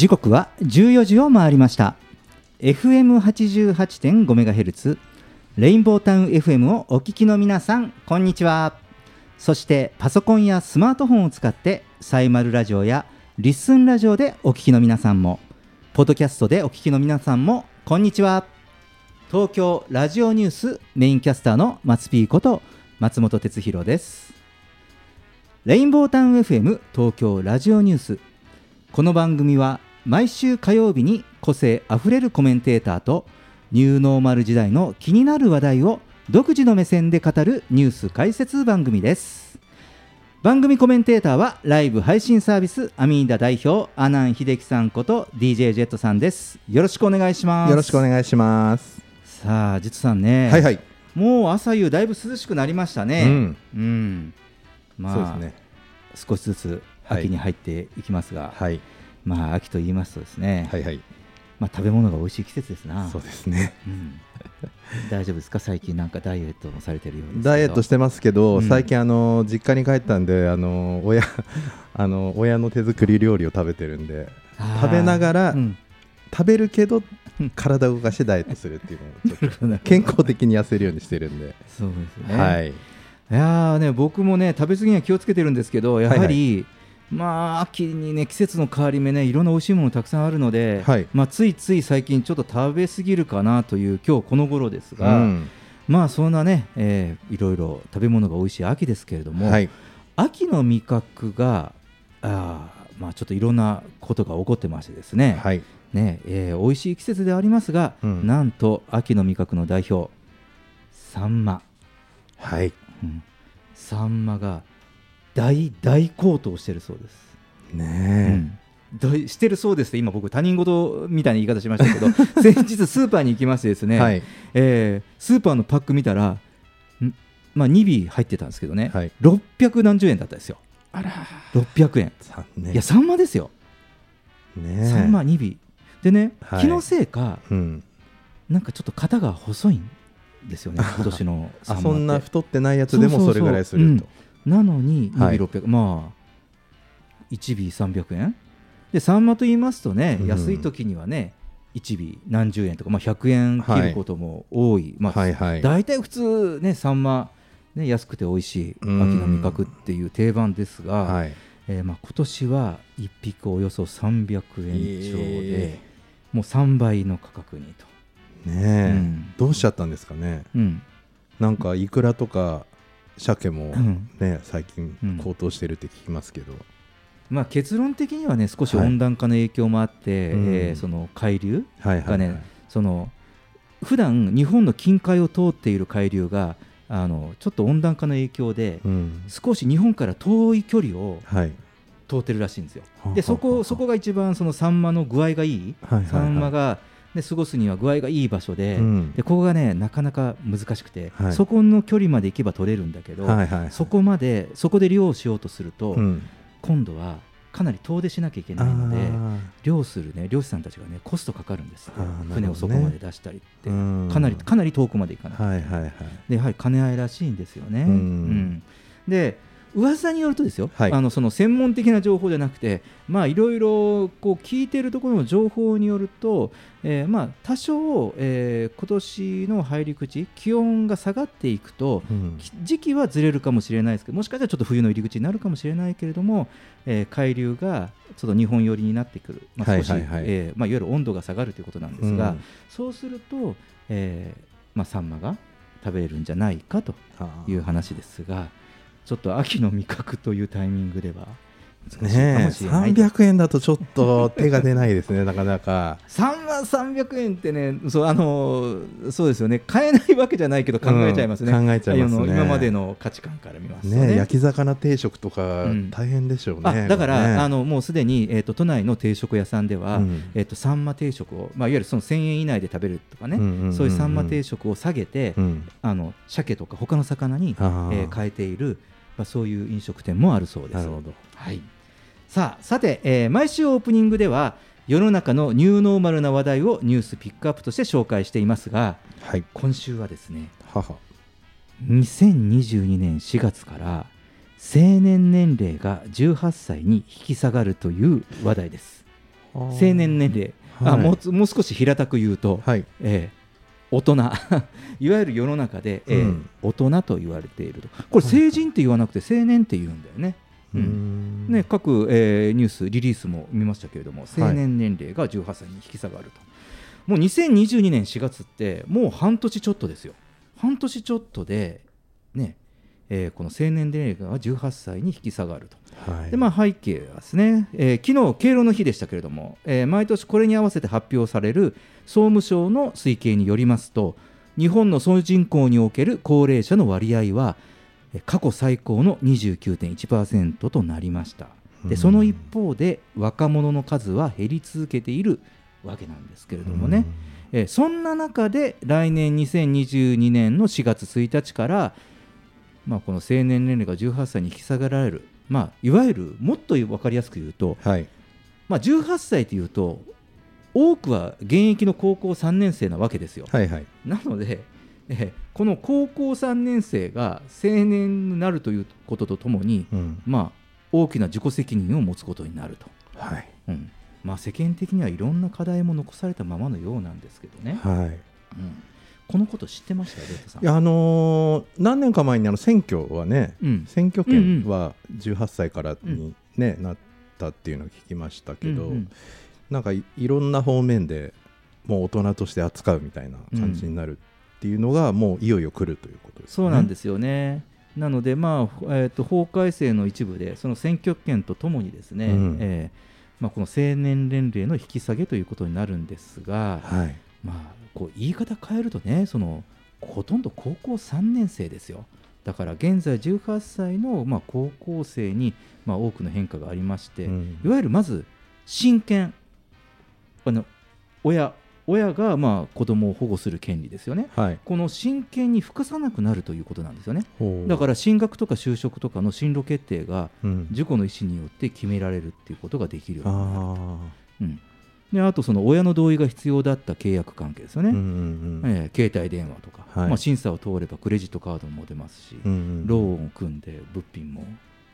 時刻は14時を回りました。FM88.5MHz レインボータウン FM をお聞きの皆さんこんにちは。そしてパソコンやスマートフォンを使ってサイマルラジオやリッスンラジオでお聞きの皆さんもポッドキャストでお聞きの皆さんもこんにちは。東京ラジオニュースメインキャスターの松 P こと松本哲弘です。レインボータウン FM 東京ラジオニュース。この番組は毎週火曜日に個性あふれるコメンテーターとニューノーマル時代の気になる話題を独自の目線で語るニュース解説番組です番組コメンテーターはライブ配信サービスアミーダ代表阿南秀樹さんこと DJ ジェットさんですよろしくお願いしますよろしくお願いします。さあ実さんね、はいはい。もう朝夕だいぶ涼しくなりましたねうんうんまあそうですね。少しずつ秋に入っていきますが、はい。まあ秋と言いますとですね、はいはい。まあ食べ物が美味しい季節ですな。そうですね。うん大丈夫ですか？最近なんかダイエットもされてるよう。ダイエットしてますけど、うん最近あの実家に帰ったんで、あの親 あの親の手作り料理を食べてるんで、食べながらうん食べるけどうん体を動かしてダイエットするっていうのを 健康的に痩せるようにしてるんで、そうですね。。はいい。いやーね僕もね食べ過ぎには気をつけてるんですけどやはり、まあ秋にね季節の変わり目ねいろんな美味しいものたくさんあるので、はいまあついつい最近ちょっと食べ過ぎるかなという今日この頃ですが、うんまあそんなね、えーいろいろ食べ物が美味しい秋ですけれども、はい。秋の味覚があーまあちょっといろんなことが起こってましてですね、はい。ねえー美味しい季節ではありますが、うんなんと秋の味覚の代表サンマ、はい。うんサンマが大大高騰してるそうです、うねん大してるそうですって今僕他人事みたいな言い方しましたけど 先日スーパーに行きましてですえ。ね、はい。えースーパーのパック見たらんまあ2尾入ってたんですけどね、はい。600何十円だったですよあら。600円。いやサンマですよ、ねンマ2尾でね、はい気のせいかうん。なんかちょっと型が細いんですよね今年の サンマってあそんな太ってないやつでもそれぐらいすると。なのにはい。2尾600、まあ1尾300円？でサンマと言いますとね、うん。安い時にはね1尾何十円とか、まあ、100円切ることも多い、まあはいはい。大体普通ねサンマね安くて美味しい秋うん。の味覚っていう定番ですが、はい。えーまあ、今年は1匹およそ300円超で、えもう3倍の価格にと、ねえ、うん。どうしちゃったんですかね？うん。なんかイクラとか鮭もうんね、最近うん高騰してるって聞きますけど。まあ、結論的にはね少しはい温暖化の影響もあって、うんえーその海流。がねその普段日本の近海を通っている海流があのちょっと温暖化の影響で、うん。少し日本から遠い距離をはい。通ってるらしいんですよ。はあでそこそこが一番そのサンマの具合がいいサンマが、ね、過ごすには具合がいい場所で,、うん。でここがねなかなか難しくて、はい。そこの距離まで行けば取れるんだけど、はいはい。そこまでそこで漁をしようとすると、うん。今度はかなり遠出しなきゃいけないのであ漁する、ね、漁師さんたちが、ね、コストかかるんですね。船をそこまで出したりって、ーうん。かなりかなり遠くまで行かない、はいはいはい。でやはり金合いらしいんですよね。うん。うん。で噂によるとですよ、はい。あのその専門的な情報じゃなくて、まあいろいろこう聞いてるところの情報によると、えーまあ多少、えー今年の入り口気温が下がっていくと、うん。き時期はずれるかもしれないですけどもしかしたらちょっと冬の入り口になるかもしれないけれども、えー海流がちょっと日本寄りになってくる、まあ、少し、はいえーまあ、いわゆる温度が下がるということなんですが、うん。そうすると、えーまあ、サンマが食べれるんじゃないかという話ですがちょっと秋の味覚というタイミングでは。ねもしれない、300円だとちょっと手が出ないですね なかなか。3万300円ってねそうあのそうですよね。買えないわけじゃないけど考えちゃいますね、うん考えちゃいますね。あの今までの価値観から見ますとね。ね焼き魚定食とかうん。大変でしょうね、あだから、ね。あのもうすでに、えー、と都内の定食屋さんでは、うん。えー、とサンマ定食を、まあ、いわゆるその1000円以内で食べるとかね、うんうんうんうん。そういうサンマ定食を下げて、うん。あの鮭とか他の魚に、えー変えている、まあ、そういう飲食店もあるそうです。なるほど。はい、さあさて、えー毎週オープニングでは世の中のニューノーマルな話題をニュースピックアップとして紹介していますがはい。今週はですね母2022年4月から成年年齢が18歳に引き下がるという話題です。成年年齢、あはい。もうつもう少し平たく言うと、はい。えー大人。いわゆる世の中で、えーうん。大人と言われていると。これ成人って言わなくて青年って言うんだよね。ううん。ん。ね、各、えーニュースリリースも見ましたけれども成年年齢が18歳に引き下がると、もう2022年4月ってもう半年ちょっとですよ。半年ちょっとで、ねえーこの成年年齢が18歳に引き下がると。はい。でまあ、背景はですね、えー昨日敬老の日でしたけれども、えー毎年これに合わせて発表される総務省の推計によりますと日本の総人口における高齢者の割合はえー過去最高の29.1%となりました。うん。でその一方で若者の数は減り続けているわけなんですけれどもね、えーそんな中で来年2022年の4月1日から、まあ、この成年年齢が18歳に引き下げられる、まあ、いわゆるもっと分かりやすく言うと、はい。まあ、18歳というと多くは現役の高校3年生なわけですよ。はいはい。なので、えーこの高校3年生が成年になるということとともに、うん。まあ、大きな自己責任を持つことになると。はい。うん。まあ、世間的にはいろんな課題も残されたままのようなんですけどね、はい。うん、このこと知ってました？いやあのー何年か前にあの選挙はね、うん。選挙権は18歳からに、ねなったっていうのを聞きましたけど、うんうんなんかいいろんな方面でもう大人として扱うみたいな感じになるっていうのが、もういよいよ来るということですね。そうなんですよね。なので、まあえー、と法改正の一部で、その選挙権とともにですね、うんえーまあ、この成年年齢の引き下げということになるんですが、はいまあ、こう言い方変えるとねその、ほとんど高校3年生ですよ。だから現在18歳の、まあ、高校生に、まあ、多くの変化がありまして、うんいわゆるまず親権あの親親がまあ子供を保護する権利ですよね。はいこの親権に服さなくなるということなんですよね。だから進学とか就職とかの進路決定がうん自己の意思によって決められるっていうことができるようになる。あうん、であとその親の同意が必要だった契約関係ですよね。ーうんうんうんえー携帯電話とか、はいまあ、審査を通ればクレジットカードも出ますし、うんうんローンを組んで物品も、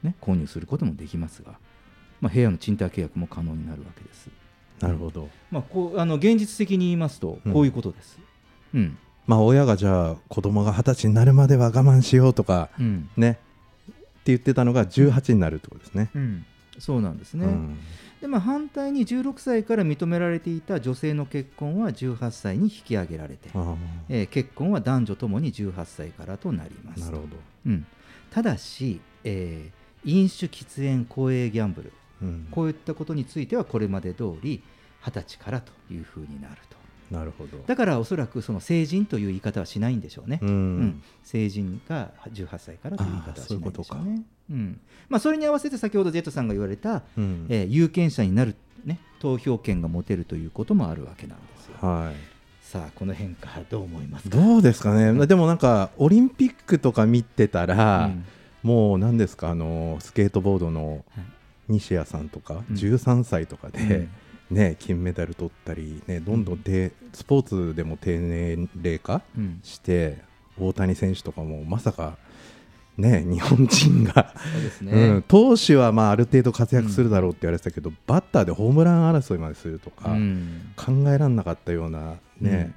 ね、購入することもできますが、まあ、部屋の賃貸契約も可能になるわけです。なるほど。まあ、こうあの現実的に言いますとうん。こういうことです。うん。まあ親がじゃあ子供が二十歳になるまでは我慢しようとかうん。ね。って言ってたのが18になるってことですね。うん。そうなんですね。うん。でまあ、反対に16歳から認められていた女性の結婚は18歳に引き上げられて、あえー結婚は男女ともに18歳からとなります。ーなるほど。うん、ただし、えー飲酒喫煙公営ギャンブル。うんこういったことについてはこれまで通り20歳からというふうになると。なるほど。だからおそらくその成人という言い方はしないんでしょうね、ううん。ん成人が18歳からという言い方はしないんでしょうね。うん。まあ、それに合わせて先ほどジェットさんが言われた、うん。えー有権者になる、ね、投票権が持てるということもあるわけなんですよ。はい。さあ、この変化、どう思いますか？どうですかね？でもなんかオリンピックとか見てたら、うん。もう何ですか？あのスケートボードのはい西矢さんとか、うん。13歳とかで、うん。ね金メダル取ったりねどんどん低スポーツでも低年齢化うん。して大谷選手とかもまさかね日本人が、ね、うん、投手はまあある程度活躍するだろうって言われてたけど、バッターでホームラン争いまでするとか、うん。考えられなかったようなね、うん。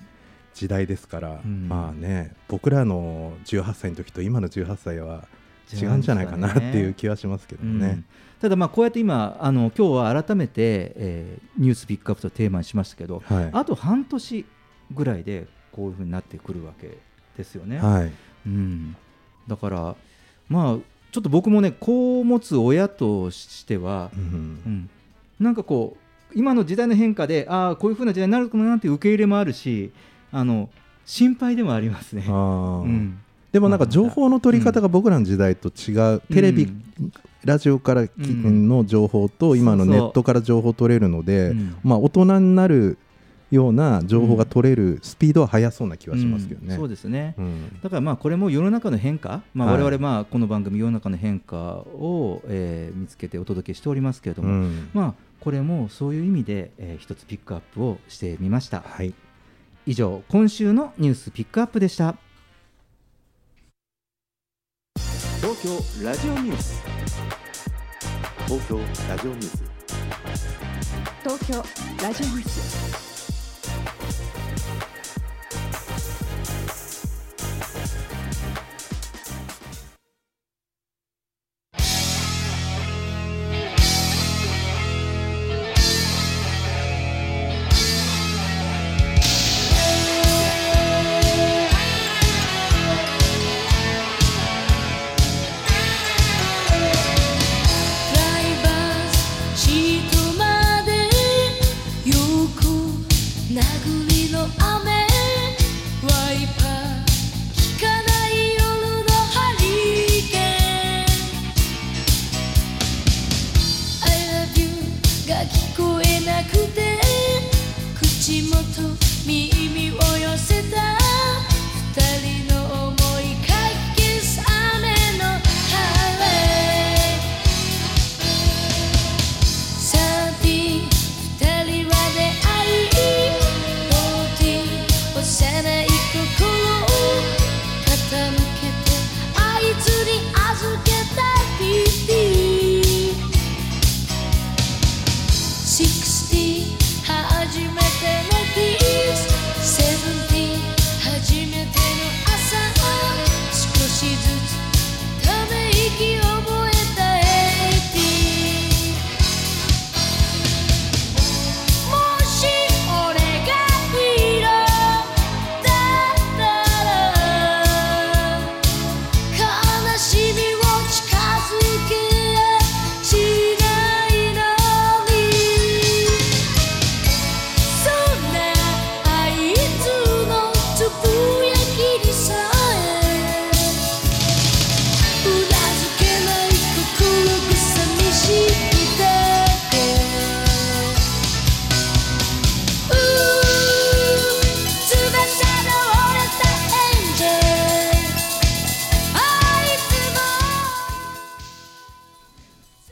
時代ですから、うん。まあね僕らの18歳の時と今の18歳は違うんじゃないかなっていう気はしますけどうん。ね。ただ、まあこうやって今、あの今日は改めて、えーニュースピックアップとテーマにしましたけど、はい。あと半年ぐらいでこういうふうになってくるわけですよね。はい。うん、だから、まあ、ちょっと僕もね子を持つ親としては、うん。うん、なんかこう今の時代の変化でああこういう風な時代になるかなっていう受け入れもあるしあの心配でもありますね。うんでもなんか情報の取り方が僕らの時代と違う、テレビ、うん。ラジオからの情報と今のネットから情報取れるので、うん。まあ、大人になるような情報が取れるスピードは速そうな気はしますけどね。うん。そうですね、うん。だからまあこれも世の中の変化、まあ、はい。我々まあこの番組世の中の変化を、えー見つけてお届けしておりますけれども、うん。まあこれもそういう意味で、えー一つピックアップをしてみました。はい。以上今週のニュースピックアップでした東京ラジオニュース。東京ラジオニュース。東京ラジオニュース。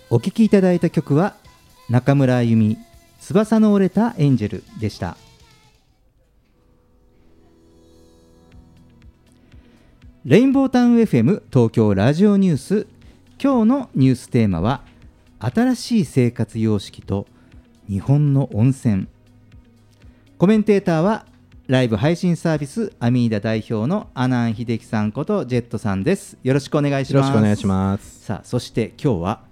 お聴きいただいた曲は中村あゆみ翼の折れたエンジェルでした。レインボータウン FM 東京ラジオニュース。今日のニューステーマは新しい生活様式と日本の温泉。コメンテーターはライブ配信サービスアミーダ代表の阿南秀樹さんことジェットさんです。よろしくお願いします。よろしくお願いします。さあそして今日は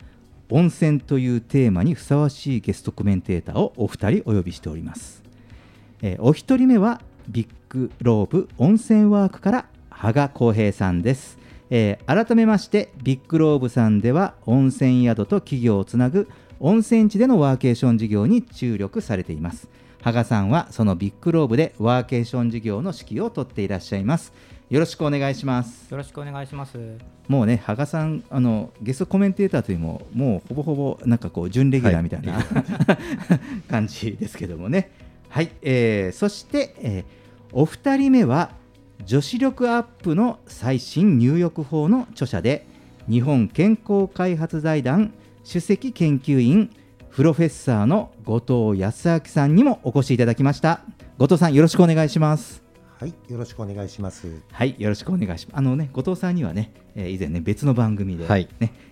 温泉というテーマにふさわしいゲストコメンテーターをお二人お呼びしております、えーお一人目はビッグローブ温泉ワークから羽賀光平さんです、えー改めましてビッグローブさんでは温泉宿と企業をつなぐ温泉地でのワーケーション事業に注力されています。羽賀さんはそのビッグローブでワーケーション事業の指揮を取っていらっしゃいます。よろしくお願いしますよろしくお願いします。もうね、羽賀さん、あのゲストコメンテーターというも、もうほぼほぼなんかこう準レギュラーみたいな、感じですけどもね。はい、えーそして、えーお二人目は女子力アップの最新入浴法の著者で、日本健康開発財団首席研究員プロフェッサーの後藤康明さんにもお越しいただきました。後藤さん、よろしくお願いします。はい、よろしくお願いします。はい、よろしくお願いします。あのね、後藤さんにはね、えー以前ね、別の番組で、ねはい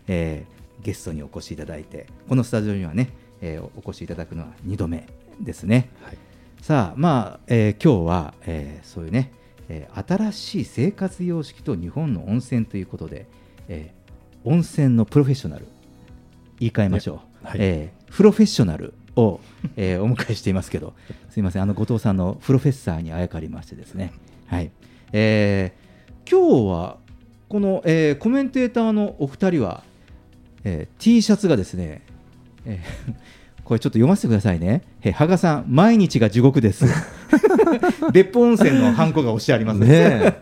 えーゲストにお越しいただいて、このスタジオにはね、えーお越しいただくのは2度目ですね。はいさあ、まあ、えー今日は、えーそういうね、えー新しい生活様式と日本の温泉ということで、えー温泉のプロフェッショナル、言い換えましょう。はいえープロフェッショナルを、えーお迎えしていますけど、すみません、あの後藤さんのプロフェッサーにあやかりましてですね、はい、えー今日はこの、えーコメンテーターのお二人は、えー T シャツがですね、えーこれちょっと読ませてくださいね。えー、羽賀さん、毎日が地獄です。別府温泉のハンコが押してありますね。ね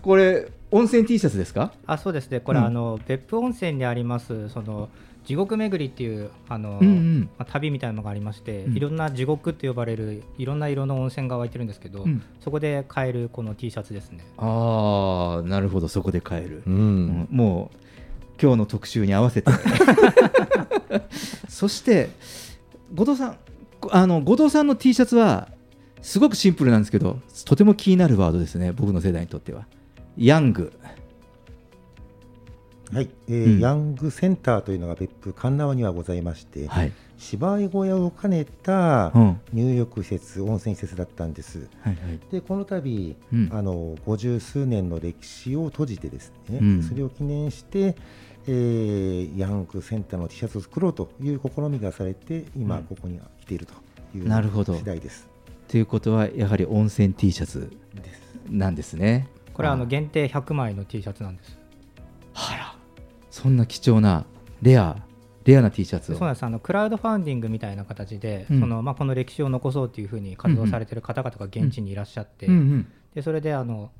これ、温泉 T シャツですか？あそうですね、これ、うんあの別府温泉にありますその地獄巡りっていうあの、うんうん。まあ、旅みたいなのがありまして、うん。いろんな地獄って呼ばれるいろんな色の温泉が湧いてるんですけど、うん。そこで買えるこの T シャツですね。ああ、なるほど、そこで買える。ううん。んもう今日の特集に合わせて。そして後藤さんこあの後藤さんの T シャツはすごくシンプルなんですけどとても気になるワードですね僕の世代にとっては。ヤングはい、えうん。ーヤングセンターというのが別府神縄にはございまして、はい、芝居小屋を兼ねたうん。入浴施設、温泉施設だったんです。はいはい。でこの度、うん。あの50数年の歴史を閉じてですね、うん。それを記念して、えーヤングセンターの T シャツを作ろうという試みがされて今うん。ここに来ているというなるほど。次第です。ということはやはり温泉 T シャツです。なんですね。これはあのあ限定100枚の T シャツなんです。あらそんな貴重なレアレアな T シャツを。そうなんです。あのクラウドファンディングみたいな形で、うん。そのまあ、この歴史を残そうというふうに活動されてる方々が現地にいらっしゃって、うんうん。でそれであの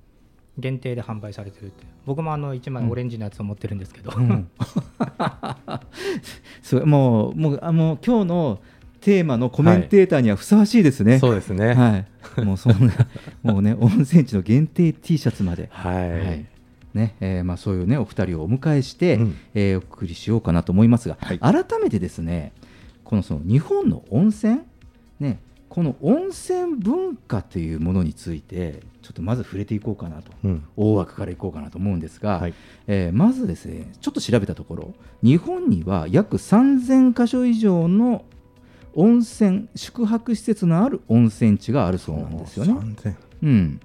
限定で販売されてるって僕もあの1枚オレンジのやつを持ってるんですけど、うん。すごいもうもうあもう今日のテーマのコメンテーターにはふさわしいですね。そうですね。はい。もうそんなもうね温泉地の限定 T シャツまで。はい、はいねえーまあ、そういうねお二人をお迎えして、うん。えーお送りしようかなと思いますが、はい。改めてですねこのその日本の温泉、ね、この温泉文化というものについてちょっとまず触れていこうかなとうん。大枠からいこうかなと思うんですが、はい。えーまずですねちょっと調べたところ日本には約3000箇所以上の温泉宿泊施設のある温泉地があるそうなんですよね。3000うん、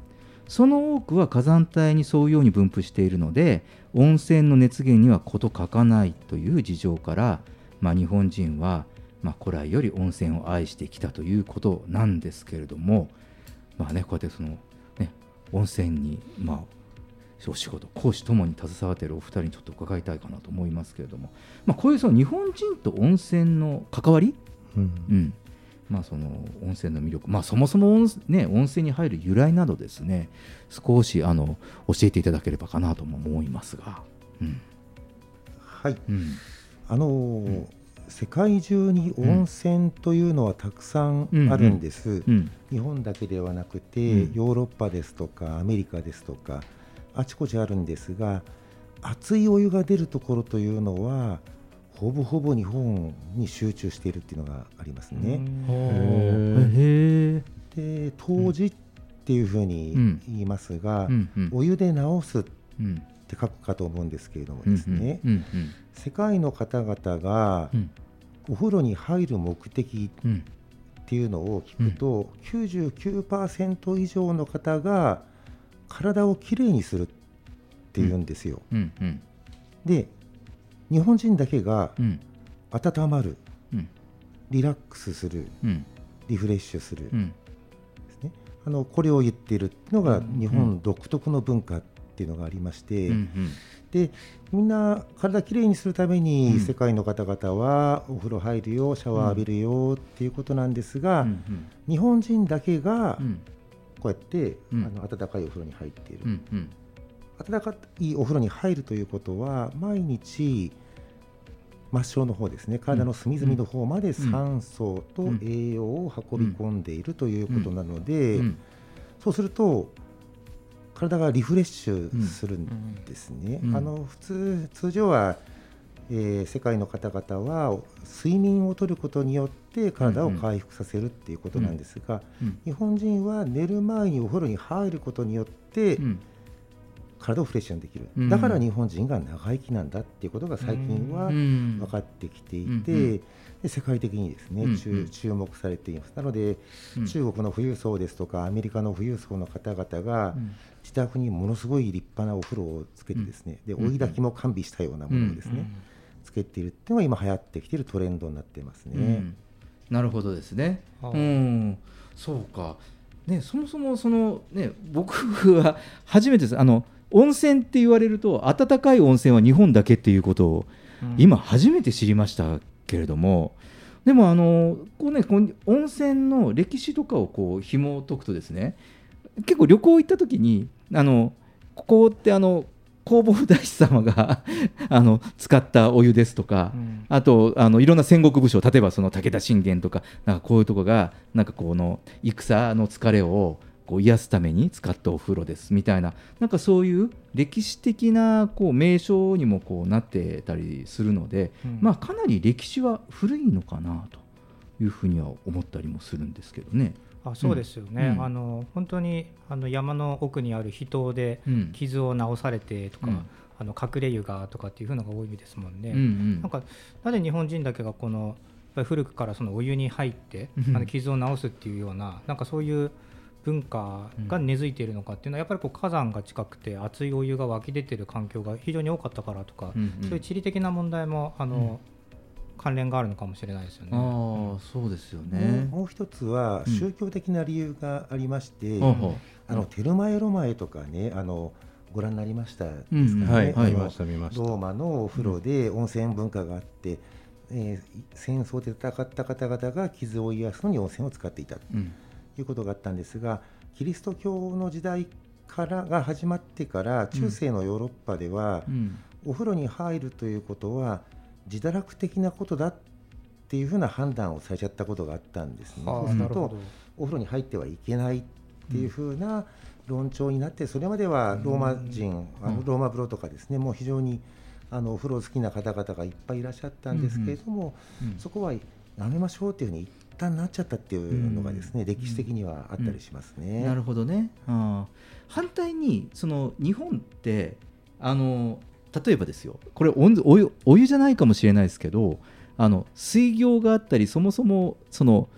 その多くは火山帯に沿うように分布しているので温泉の熱源には事欠かないという事情から、まあ、日本人は、まあ、古来より温泉を愛してきたということなんですけれども、まあね、こうやってその、ね、温泉に、まあ、お仕事講師ともに携わっているお二人にちょっと伺いたいかなと思いますけれども、まあ、こういうその日本人と温泉の関わり？うん。うんまあ、その温泉の魅力、まあ、そもそも温,、ね、温泉に入る由来などですね少しあの教えていただければかなとも思いますが。うん。はい、うん。あのー世界中に温泉というのはたくさんあるんです。うん。日本だけではなくて、うん。ヨーロッパですとかアメリカですとかあちこちあるんですが熱いお湯が出るところというのはほぼほぼ日本に集中しているっていうのがありますね。へえで湯治っていうふうにうん言いますが、うん。うん。お湯で治すっうんて書くかと思うんですけれどもうんですね、うん。世界の方々がうん。お風呂に入る目的うんっていうのを聞くと、99%以上の方が体をきれいにするっていうんですよ。うん。うん。で日本人だけがうん。温まるうん。リラックスするうん。リフレッシュする、うん。ですね、あのこれを言っているのがうん。日本独特の文化っていうのがありまして、うん。でみんな体きれいにするためうん。に世界の方々はお風呂入るよシャワー浴びるよっていうことなんですが、うん。日本人だけがうん。こうやって、うん。あの温かいお風呂に入っている、うんうん温かいお風呂に入るということは毎日末梢の方ですね体の隅々の方まで酸素とうん。栄養を運び込んでいるということなので、うん。そうすると体がリフレッシュするんですね。うん。あの普通通常は、えー世界の方々は睡眠をとることによって体を回復させるっていうことなんですが、うん。日本人は寝る前にお風呂に入ることによって、うん体をフレッシュにできる、うん。だから日本人が長生きなんだっていうことが最近はうん。分かってきていて、うんうん。で世界的にですね、うんうん。注注目されています。なので、うん。中国の富裕層ですとかアメリカの富裕層の方々が、うん。自宅にものすごい立派なお風呂をつけてですね、でうん。追い炊きも完備したようなものをですね、つけているっていうのが今流行ってきているトレンドになってますね。うん。なるほどですね。はあ。うん、そうか。ね、そもそもそのね、僕は初めてです。あの温泉って言われると温かい温泉は日本だけっていうことをうん。今初めて知りましたけれどもでもあのこうねこう温泉の歴史とかをこう紐解くとですね結構旅行行った時にあのここってあの弘法大師様が あの使ったお湯ですとか、うん。あとあのいろんな戦国武将例えばその武田信玄とかなんかこういうとこがなんかこの戦の疲れをこう癒すために使ったお風呂ですみたいななんかそういう歴史的なこう名称にもこうなってたりするので、うん。まあかなり歴史は古いのかなというふうには思ったりもするんですけどね。あそうですよね、うん。あの本当にあの山の奥にある秘湯でうん。傷を治されてとか、うん。あの隠れ湯がとかっていうのが多いですもんね。うんうん。なんかなぜ日本人だけがこのやっぱり古くからそのお湯に入ってうん。あの傷を治すっていうようななんかそういう文化が根付いているのかっていうのはやっぱりこう火山が近くて熱いお湯が湧き出てる環境が非常に多かったからとか、うんうん。そういう地理的な問題もあの、関連があるのかもしれないですよね。ああそうですよもね。う。もう一つはうん。宗教的な理由がありまして、ほうほあのテルマエロマエとかねあのご覧になりましたですかね、ローマのお風呂で温泉文化があって、えー戦争で戦った方々が傷を癒すのに温泉を使っていた。うんいうことがあったんですがキリスト教の時代からが始まってから中世のヨーロッパでは、うん。お風呂に入るということは自堕落的なことだっていうふうな判断をされちゃったことがあったんですね。はあそうするとお風呂に入ってはいけないっていうふうな論調になってそれまではローマ人、あのローマ風呂とかですねもう非常にあのお風呂好きな方々がいっぱいいらっしゃったんですけれども、うん。そこはやめましょうっていうふうに一旦なっちゃったっていうのがですね、歴史的にはあったりしますね。なるほどね。あー反対にその日本ってあの例えばですよ。これお湯お湯じゃないかもしれないですけどあの水行があったりそもそもその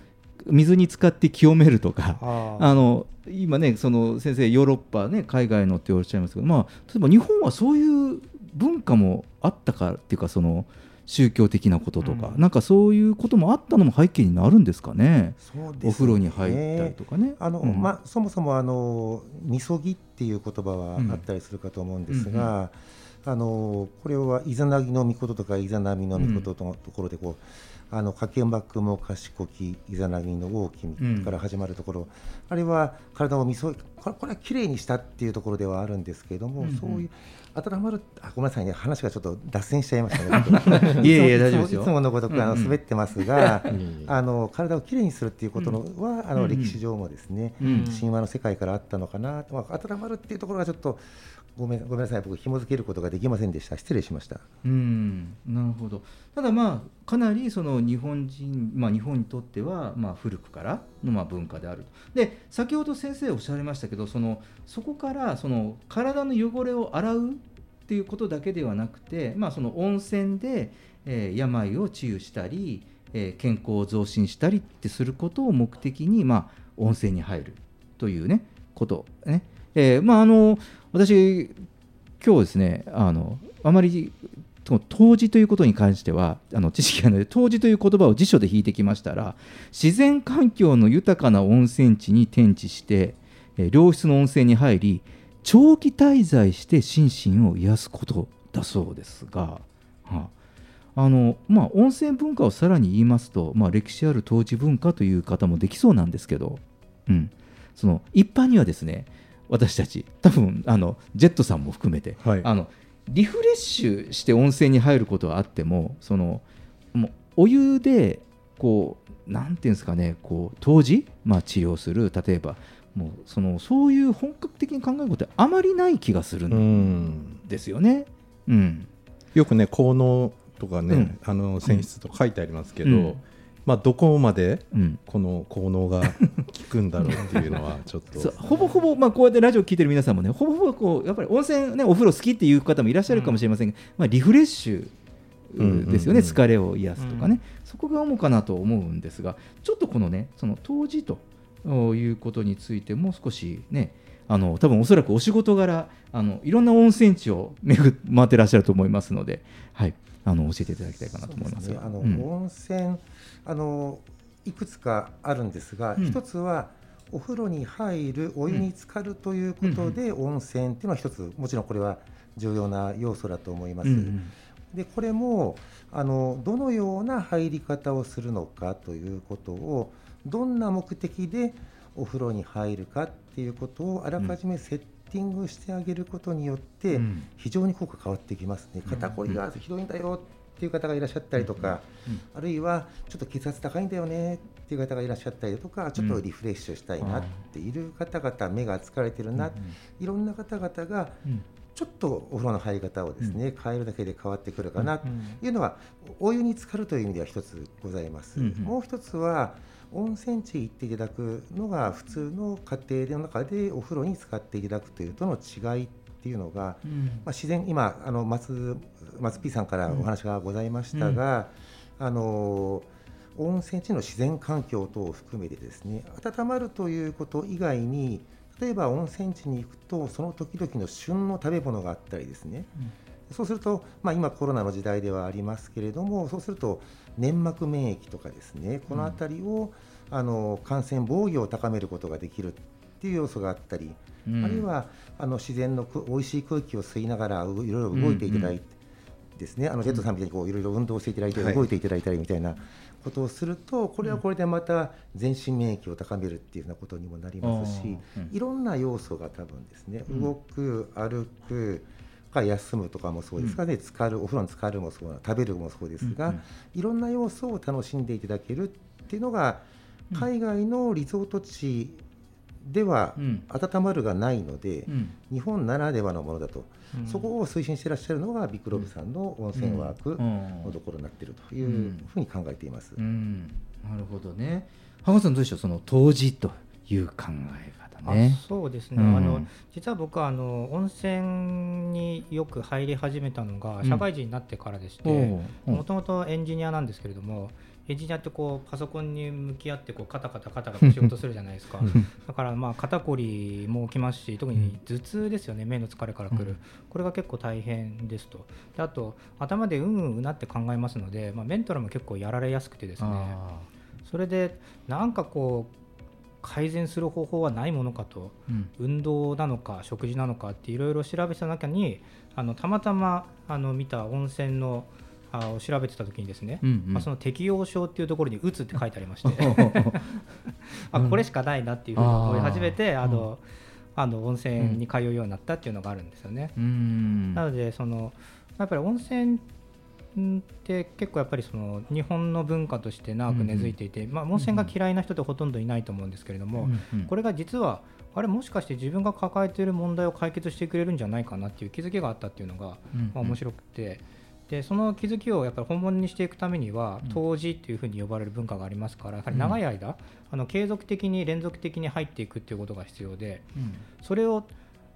水に浸かって清めるとかああ。の今ねその先生ヨーロッパね海外のっておっしゃいますけどまあ例えば日本はそういう文化もあったからっていうかその宗教的なこととか、うん。なんかそういうこともあったのも背景になるんですかね？そうですね。お風呂に入ったりとかね。あのうん。まあ、そもそもあのみそぎっていう言葉はあったりするかと思うんですが、あのこれはイザナギの御事とかイザナミの御事のところでこう、あのかけまくも賢きイザナギの大きうんから始まるところ、あれは体をみそこれこれはきれいにしたっていうところではあるんですけれども、うんうん。そういう温まるあごめんなさいね。話がちょっと脱線しちゃいましたね。いえいえつも大丈夫ですよ。いつものごとくあのうん。うん滑ってますが、いえいえあの体をきれいにするっていうことのは、あうんうん。の歴史上もですね、うん神話の世界からあったのかな、まあ、温まるっていうところがちょっとごめんごめんなさい。僕紐付けることができませんでした。失礼しました。うん。なるほど。ただまあかなりその日本人、まあ、日本にとってはまあ古くからのまあ文化であると。で先ほど先生おっしゃいましたけどそのそこからその体の汚れを洗うっていうことだけではなくて、まあ、その温泉で、えー病を治癒したり、えー健康を増進したりってすることを目的に、まあ、温泉に入るというねことね、えーまああの私今日ですねあのあまりその湯治ということに関してはあの知識がないので湯治という言葉を辞書で引いてきましたら自然環境の豊かな温泉地に転地して、えー良質の温泉に入り長期滞在して心身を癒すことだそうですが、はあのまあ、温泉文化をさらに言いますと、まあ、歴史ある湯治文化という方もできそうなんですけど、うん、その一般にはですね私たち。多分あのジェットさんも含めて、はい。あのリフレッシュして温泉に入ることはあってもそのもうお湯でこうなんていうんですかねこう当時、まあ、治療する。例えばもうそのそういう本格的に考えることはあまりない気がするうんん。ですよね。うん。よくね効能とかね、うん。あの泉質とか書いてありますけど、うんまあどこまでうん。この効能が効くんだろうっていうのはちょっと。ほぼほぼ、まあ、こうやってラジオ聞いてる皆さんもねほぼほぼこうやっぱり温泉、ね、お風呂好きっていう方もいらっしゃるかもしれませんが、まあ、リフレッシュうんですよね、疲れを癒すとかね、うんそこが主かなと思うんですがちょっとこのねその当時ということについてもう少しねあの多分おそらくお仕事柄あのいろんな温泉地を巡っ回ってらっしゃると思いますので、はい、あの教えていただきたいかなと思いますね。あの、うん。温泉あのいくつかあるんですが、うん。一つはお風呂に入るお湯に浸かるということで、温泉っていうのは一つもちろんこれは重要な要素だと思います。うんうん。でこれもあのどのような入り方をするのかということをどんな目的でお風呂に入るかっていうことをあらかじめセッティングしてあげることによってうん。非常に効果変わってきますね。肩こりがひどいんだよっていう方がいらっしゃったりとか、あるいはちょっと血圧高いんだよねっていう方がいらっしゃったりとかちょっとリフレッシュしたいなっている方々目が疲れてるな、いろんな方々がうん。ちょっとお風呂の入り方をですね、変えるだけで変わってくるかなというのは、お湯に浸かるという意味では一つございます。もう一つは温泉地行っていただくのが普通の家庭の中でお風呂に使っていただくというとの違いっていうのが、うん。まあ、自然今あの松松 P さんからお話がございましたが、あの温泉地の自然環境等を含めてですね温まるということ以外に例えば温泉地に行くとその時々の旬の食べ物があったりですね、そうすると、まあ、今コロナの時代ではありますけれどもそうすると粘膜免疫とかですねこの辺りを、あの感染防御を高めることができるっていう要素があったり、うん。あるいはあの自然のく美味しい空気を吸いながらういろいろ動いていただいて、ですね。あのジェットさんみたいにこういろいろ運動していただいてはい。動いていただいたりみたいなことをすると、これはこれでまた全身免疫を高めるっていうようなことにもなりますし、いろんな要素が多分ですね、うん。動く歩くか休むとかもそうですがね、浸かるお風呂に浸かるもそうな食べるもそうですが、いろんな要素を楽しんでいただけるっていうのが海外のリゾート地ではうん。温まるがないので、うん。日本ならではのものだと、うん。そこを推進していらっしゃるのがビッグロブさんの温泉ワークうん。のところになっているというふうに考えています。うん。なるほどね。浜田さんどうでしょうその当時という考え方ね。あそうですね、うんあの実は僕はあの温泉によく入り始めたのがうん。社会人になってからでしてもともとエンジニアなんですけれどもエンジニアってこうパソコンに向き合ってこうカタカタカタカタ仕事するじゃないですか。だからまあ肩こりも起きますし特に頭痛ですよね目の疲れからくる、うん。これが結構大変ですと。であと頭でうんうんうなって考えますので、まあ、メンタルも結構やられやすくてですね。あそれでなんかこう改善する方法はないものかと。ーうん。運動なのか食事なのかっていろいろ調べてた中にあのたまたまあの見た温泉のあを調べてた時にですね、うんうん。まあ、その適応症っていうところに「うつ」って書いてありまして。あこれしかないなっていうふうに思い始めてあーあの、あの温泉に通うようになったっていうのがあるんですよね。うん。なのでそのやっぱり温泉って結構やっぱりその日本の文化として長く根付いていて、まあ、温泉が嫌いな人ってほとんどいないと思うんですけれども、うんうんこれが実はあれもしかして自分が抱えている問題を解決してくれるんじゃないかなっていう気づきがあったっていうのが、うんうん。まあ、面白くて。でその気づきをやっぱり本物にしていくためにはうん。当時っていうふうに呼ばれる文化がありますからやはり長い間、あの継続的に連続的に入っていくっていうことが必要でうん。それを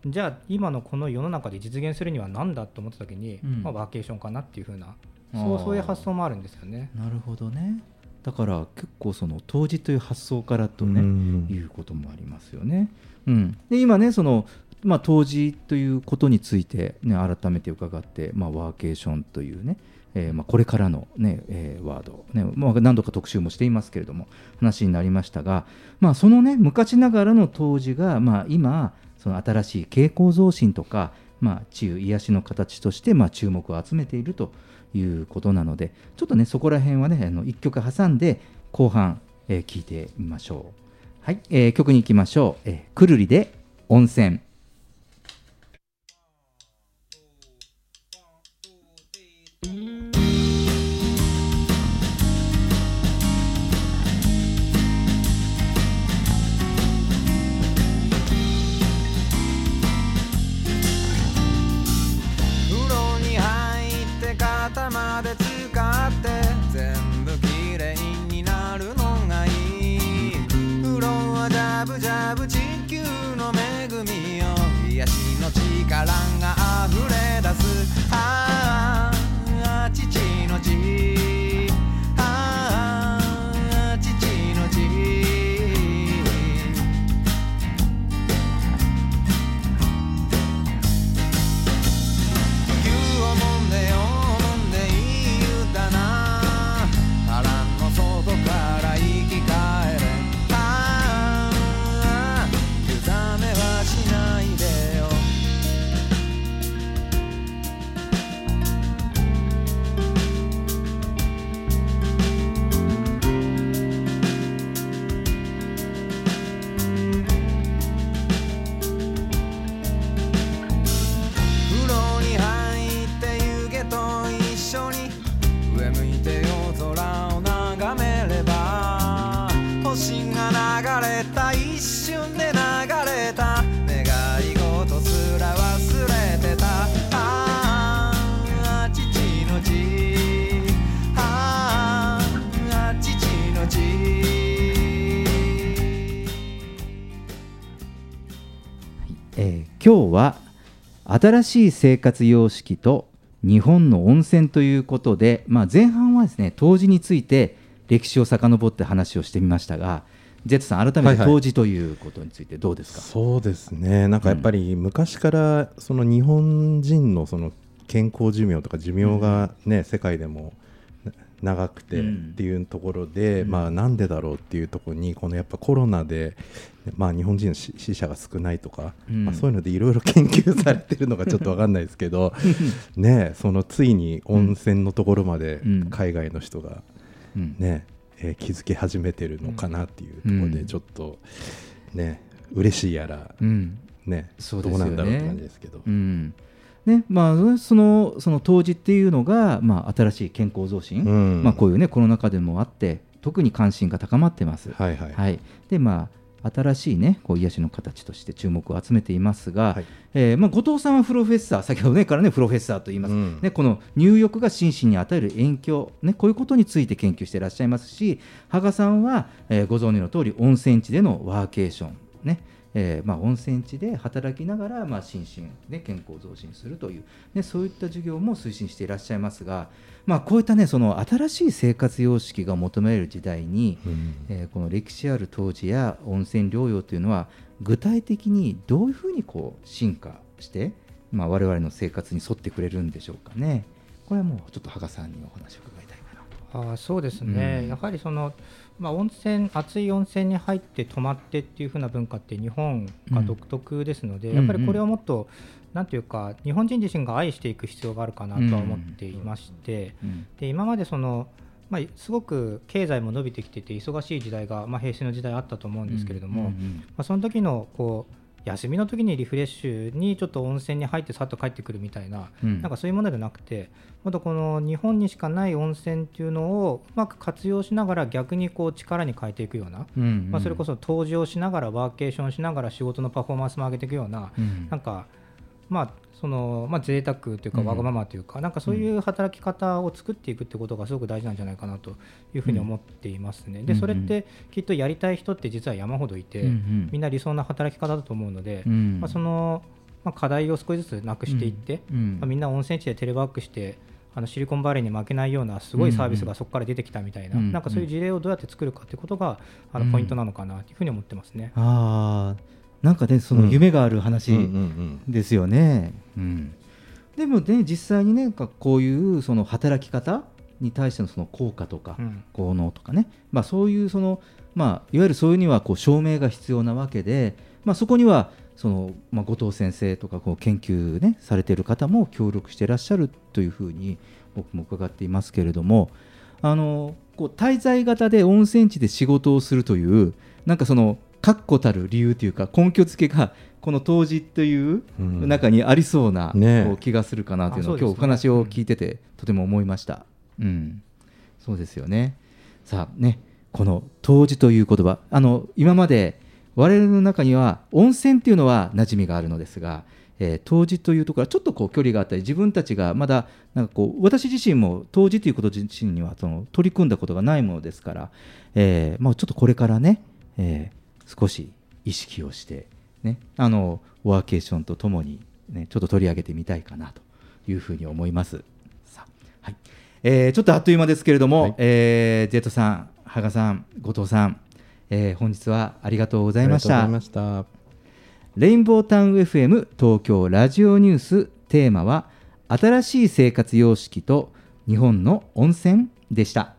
じゃあ今のこの世の中で実現するには何だと思った時に、うん。まあ、ワーケーションかなっていうふうなそうそういう発想もあるんですよね。なるほどねだから結構その当時という発想からとね、うんいうこともありますよね。うん、で今ねその、まあ、当時ということについて、ね、改めて伺って、まあ、ワーケーションというね、えーまあ、これからの、ねえーワード、ねまあ、何度か特集もしていますけれども話になりましたが、まあ、そのね昔ながらの当時が、まあ、今その新しい傾向増進とか、まあ、治癒癒しの形として、まあ、注目を集めているということなのでちょっとねそこら辺はねあの1曲挟んで後半、えー聞いてみましょう。はい、えー曲に行きましょう。えーくるりで温泉。今日は新しい生活様式と日本の温泉ということで、まあ、前半はですね冬至について歴史を遡って話をしてみましたが Z さん改めはいはい。て冬至ということについてどうですか、そうですね。なんかやっぱり昔からその日本人のその健康寿命とか寿命がね、世界でもな長くてっうん。ていうところで、うん。まあなんでだろうっていうところにこのやっぱコロナで、まあ、日本人の死死者が少ないとか、うん。まあ、そういうのでいろいろ研究されてるのがちょっとわかんないですけどねそのついに温泉のところまでうん。海外の人がうん。ね、えー気づき始めてるのかなっていうところうん。でちょっとね嬉しいやらね。どうなんだろうって感じですけど、うんねまあ、そのその冬至っていうのが、まあ、新しい健康増進、うん。まあ、こういうねコロナ禍でもあって特に関心が高まってます。はいはい。はい、でまあ新しいねこう癒しの形として注目を集めていますが、はい。えーまあ、後藤さんはプロフェッサー先ほどねからねプロフェッサーと言います、うん。ね、この入浴が心身に与える影響、ね、こういうことについて研究していらっしゃいますし羽賀さんは、えーご存知の通り温泉地でのワーケーション、ねえーまあ、温泉地で働きながら、まあ、心身、ね、健康増進するという、ね、そういった授業も推進していらっしゃいますが、まあ、こういった、ね、その新しい生活様式が求められる時代に、うんえーこの歴史ある当時や温泉療養というのは具体的にどういうふうにこう進化して、まあ、我々の生活に沿ってくれるんでしょうかね。これはもうちょっと羽賀さんにお話を伺いたいかなと。あーそうですね、うんやはりその、まあ、温泉熱い温泉に入って泊まってっていう風な文化って日本が独特ですので、うんやっぱりこれをもっと、なんていうか日本人自身が愛していく必要があるかなとは思っていまして、うん。で今までその、まあ、すごく経済も伸びてきてて忙しい時代が、まあ、平成の時代あったと思うんですけれども、うんうん。まあ、その時のこう休みの時にリフレッシュにちょっと温泉に入ってさっと帰ってくるみたいな、うん。なんかそういうものではなくてもっとこの日本にしかない温泉っていうのをうまく活用しながら逆にこう力に変えていくような、うんうん。まあ、それこそ登場しながらワーケーションしながら仕事のパフォーマンスも上げていくような、うん。なんかまあそのまあ贅沢というかうんわがままというか、なんかそういう働き方を作っていくってことがすごく大事なんじゃないかなというふうに思っていますね。でうんそれってきっとやりたい人って実は山ほどいて、うんうん。みんな理想な働き方だと思うので、うん。まあ、その、まあ、課題を少しずつなくしていって、うんうん。まあ、みんな温泉地でテレワークしてあのシリコンバレーに負けないようなすごいサービスがそこから出てきたみたいな,、うんうん。なんかそういう事例をどうやって作るかということがあうん。のポイントなのかなというふうに思ってますね。あーなんかねその夢がある話ですよね。うん。でもね実際にねなんかこういうその働き方に対してのその効果とかうん。効能とかね、まあ、そういうその、まあ、いわゆるそういうにはこう証明が必要なわけで、まあ、そこにはその、まあ、後藤先生とかこう研究、ね、されている方も協力していらっしゃるというふうに僕も伺っていますけれどもあのこう滞在型で温泉地で仕事をするというなんかその確固たる理由というか根拠付けがこの当時といううん。中にありそうな、ね。えこう気がするかなというのを今日お話を聞いててとても思いました。うん、そうですよね。さあね、この当時という言葉、あの今まで我々の中には温泉っていうのは馴染みがあるのですが、えー、当時というところはちょっとこう距離があったり、自分たちがまだなんかこう私自身も当時ということ自身にはその取り組んだことがないものですから、えーまあちょっとこれからね、えー少し意識をしてね、あのワーケーションとともにねちょっと取り上げてみたいかなというふうに思います。さあはいえーちょっとあっという間ですけれども、はいえー、ゼットさん、羽賀さん、後藤さん、えー本日はありがとうございましたありがとうござい。ましたレインボータウン FM 東京ラジオニューステーマは新しい生活様式と日本の温泉でした。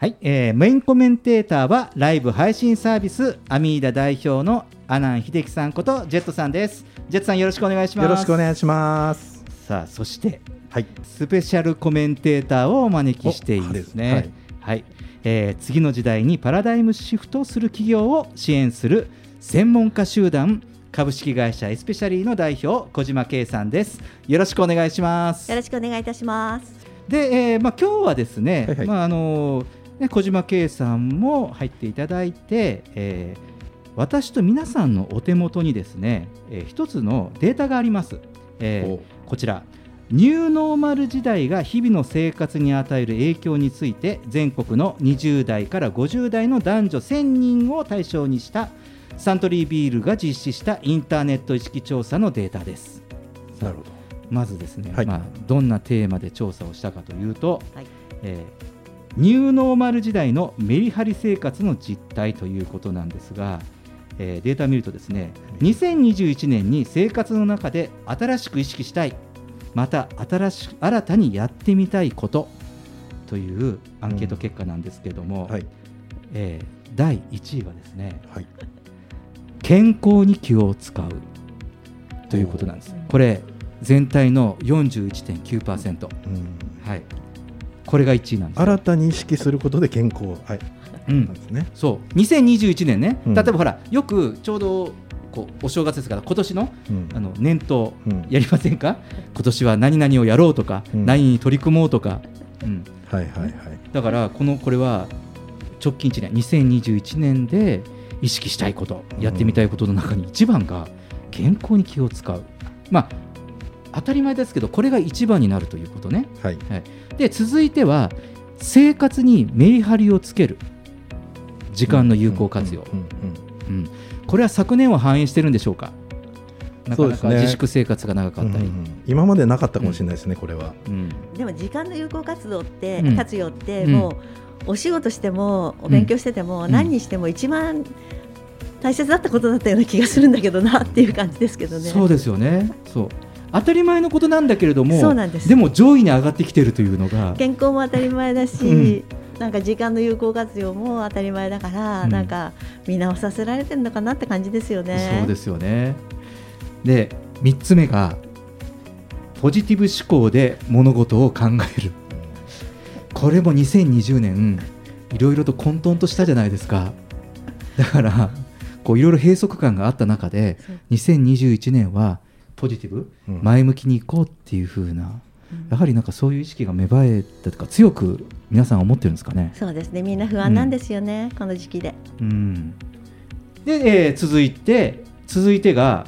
はい、えーメインコメンテーターはライブ配信サービスアミーダ代表の阿南秀樹さんことジェットさんです。ジェットさんよろしくお願いします。よろしくお願いしますさあそしてはいスペシャルコメンテーターをお招きしていますね。おははいい、えー次の時代にパラダイムシフトする企業を支援する専門家集団株式会社エスペシャリーの代表小島圭さんです。よろしくお願いしますよ。ろしくお願いいたします。で、えーまあ今日はですね、はいはいまああのね小島圭さんも入っていただいて、えー私と皆さんのお手元にですね、えー一つのデータがあります。えーお。こちら。ニューノーマル時代が日々の生活に与える影響について全国の20代から50代の男女1000人を対象にしたサントリービールが実施したインターネット意識調査のデータです。なるほど。まずですね、はい。まあ、どんなテーマで調査をしたかというと、はい。えーニューノーマル時代のメリハリ生活の実態ということなんですが、えーデータを見るとですね2021年に生活の中で新しく意識したい。また新し新たにやってみたいこと。というアンケート結果なんですけれども、はい。えー第1位はですね、はい。健康に気を使う。ということなんです。これ全体の41.9%、うん。はい、これが1位なんですよ。新たに意識することで健康はい。うん。ね。そう。2021年ね、うん。例えばほらよくちょうどこうお正月ですから今年のうん。あの年頭うん。やりませんか、今年は何々をやろうとか、うん。何に取り組もうとか、うん、はいはいはい。だからこのこれは直近1年2021年で意識したいことやってみたいことの中に一番が健康に気を使う。まあ当たり前ですけどこれが一番になるということね、はい。はい、で続いては生活にメリハリをつける。時間の有効活用、うんうんうんこれは昨年は反映してるんでしょうか？なかなかそうですね。自粛生活が長かったり、うんうん今までなかったかもしれないですねこれは。うん。でも時間の有効活動って、うん。活用ってうんもうお仕事してもお勉強してても、うん。何にしても一番大切だったことだったような気がするんだけどなっていう感じですけどね。そうですよね。そう当たり前のことなんだけれどもそうなんです。でも上位に上がってきてるというのが健康も当たり前だし、うん。なんか時間の有効活用も当たり前だから、うん。なんか見直させられてるのかなって感じですよね。そうですよね。で3つ目がポジティブ思考で物事を考える。これも2020年いろいろと混沌としたじゃないですか。だからこういろいろ閉塞感があった中で2021年はポジティブ、うん。前向きにいこうっていう風なやはりなんかそういう意識が芽生えたとか強く皆さん思ってるんですかね。そうですね。みんな不安なんですよね、この時期で。うん、で、えー続いて続いてが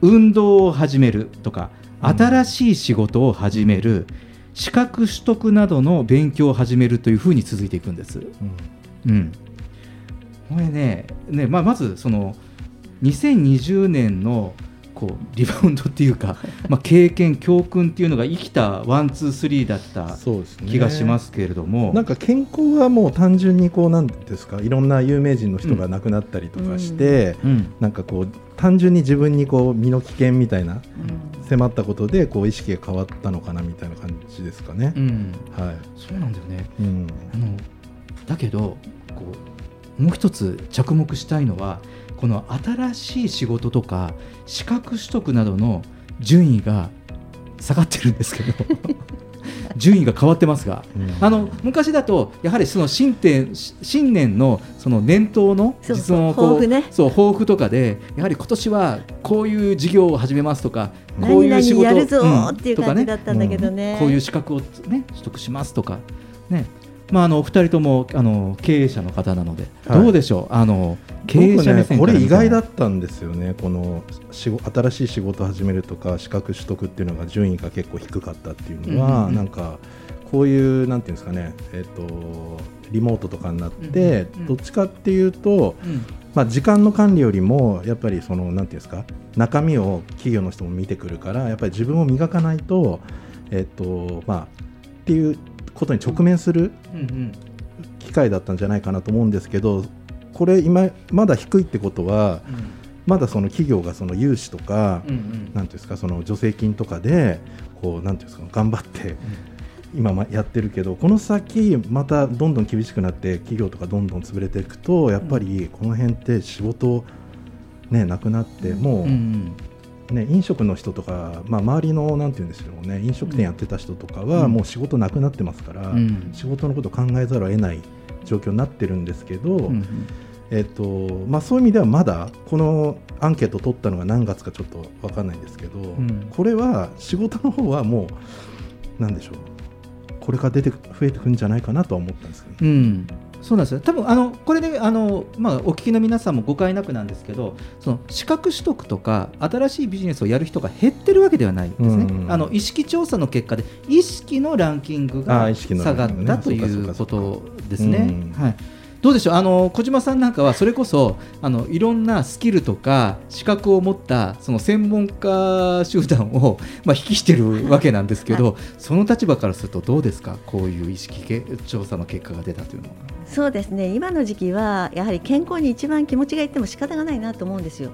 運動を始めるとか新しい仕事を始める、資格取得などの勉強を始めるというふうに続いていくんです。うん、これねね、まあ、まずその2020年のこうリバウンドっていうか、まあ、経験教訓っていうのが生きたワンツースリーだったそうですね気がしますけれども、なんか健康はもう単純にこうなんですかいろんな有名人の人が亡くなったりとかして、うんなんかこう単純に自分にこう身の危険みたいな迫ったことでこう意識が変わったのかなみたいな感じですかね。うんはい。そうなんだよね。うん。あのだけどこうもう一つ着目したいのはこの新しい仕事とか資格取得などの順位が下がってるんですけど 順位が変わってますが、うん。あの昔だとやはりその新年新年のその年頭のそうそう実のこう抱負ね。そう抱負とかでやはり今年はこういう事業を始めますとかこういう仕事やるぞうんっていうとか感じだったんだけどね。こういう資格を、ね、取得しますとか、ねまあ、あのお二人ともあの経営者の方なので、はい。どうでしょう？あの経営者目線これ意外だっったんですよね。この新しい仕事を始めるとか資格取得っていうのが順位が結構低かったっていうのは、うんうんうん。なんかこういうなんていうんですかね。えっ、とリモートとかになって、うんうん。どっちかっていうと、うん。まあ、時間の管理よりもやっぱりそのなんていうんですか？中身を企業の人も見てくるからやっぱり自分を磨かないとえっ、とまあっていうことに直面する機会だったんじゃないかなと思うんですけどこれ今まだ低いってことはまだその企業がその融資とか、うんうんなんていうんですかその助成金とかでこうなんていうんですか頑張って、今やってるけどこの先またどんどん厳しくなって企業とかどんどん潰れていくとやっぱりこの辺って仕事ねなくなってもう、ね、飲食の人とか、まあ、周りのなんて言うんですよね飲食店やってた人とかはうん。もう仕事なくなってますから、うん。仕事のことを考えざるを得ない状況になってるんですけど、うんうん。えっとまあ、そういう意味ではまだこのアンケートを取ったのが何月かちょっと分かんないんですけど、ん。これは仕事の方はもうなんでしょうこれから出てく増えてくるんじゃないかなとは思ったんですけど、うんそうなんですよ。多分あのこれであの、まあ、お聞きの皆さんも誤解なくなんですけどその資格取得とか新しいビジネスをやる人が減ってるわけではないんですね、うんあの意識調査の結果で意識のランキングあが下がったといそうことですね。うん。はいどうでしょう？あの小島さんなんかはそれこそあのいろんなスキルとか資格を持ったその専門家集団を、まあ、引きしてるわけなんですけど、その立場からするとどうですか？こういう意識け調査の結果が出たというのは。そうですね。今の時期はやはり健康に一番気持ちがいっても仕方がないなと思うんですよ。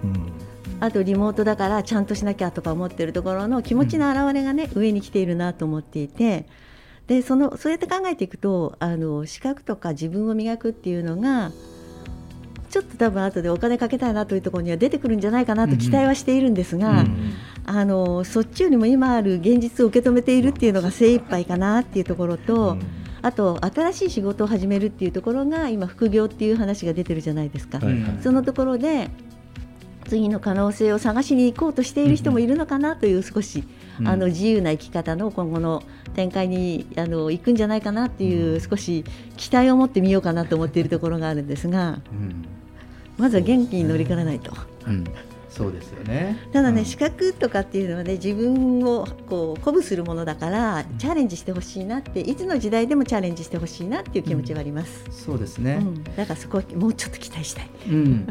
あとリモートだからちゃんとしなきゃとか思ってるところの気持ちの表れがね、上に来ているなと思っていてでそのそうやって考えていくとあの資格とか自分を磨くっていうのがちょっと多分後でお金かけたいなというところには出てくるんじゃないかなと期待はしているんですが、あのそっちよりも今ある現実を受け止めているっていうのが精一杯かなっていうところと、あと新しい仕事を始めるっていうところが今副業っていう話が出てるじゃないですか。はいはい。そのところで次の可能性を探しに行こうとしている人もいるのかなという少し、うんあの自由な生き方の今後の展開にあの行くんじゃないかなっていう少し期待を持ってみようかなと思っているところがあるんですが、まずは元気に乗り切らないと。うん、そうですよね。ただね、資格とかっていうのはね自分をこう鼓舞するものだからチャレンジしてほしいなっていつの時代でもチャレンジしてほしいなっていう気持ちはあります。そうですね。うんだからそこはもうちょっと期待したい。うん、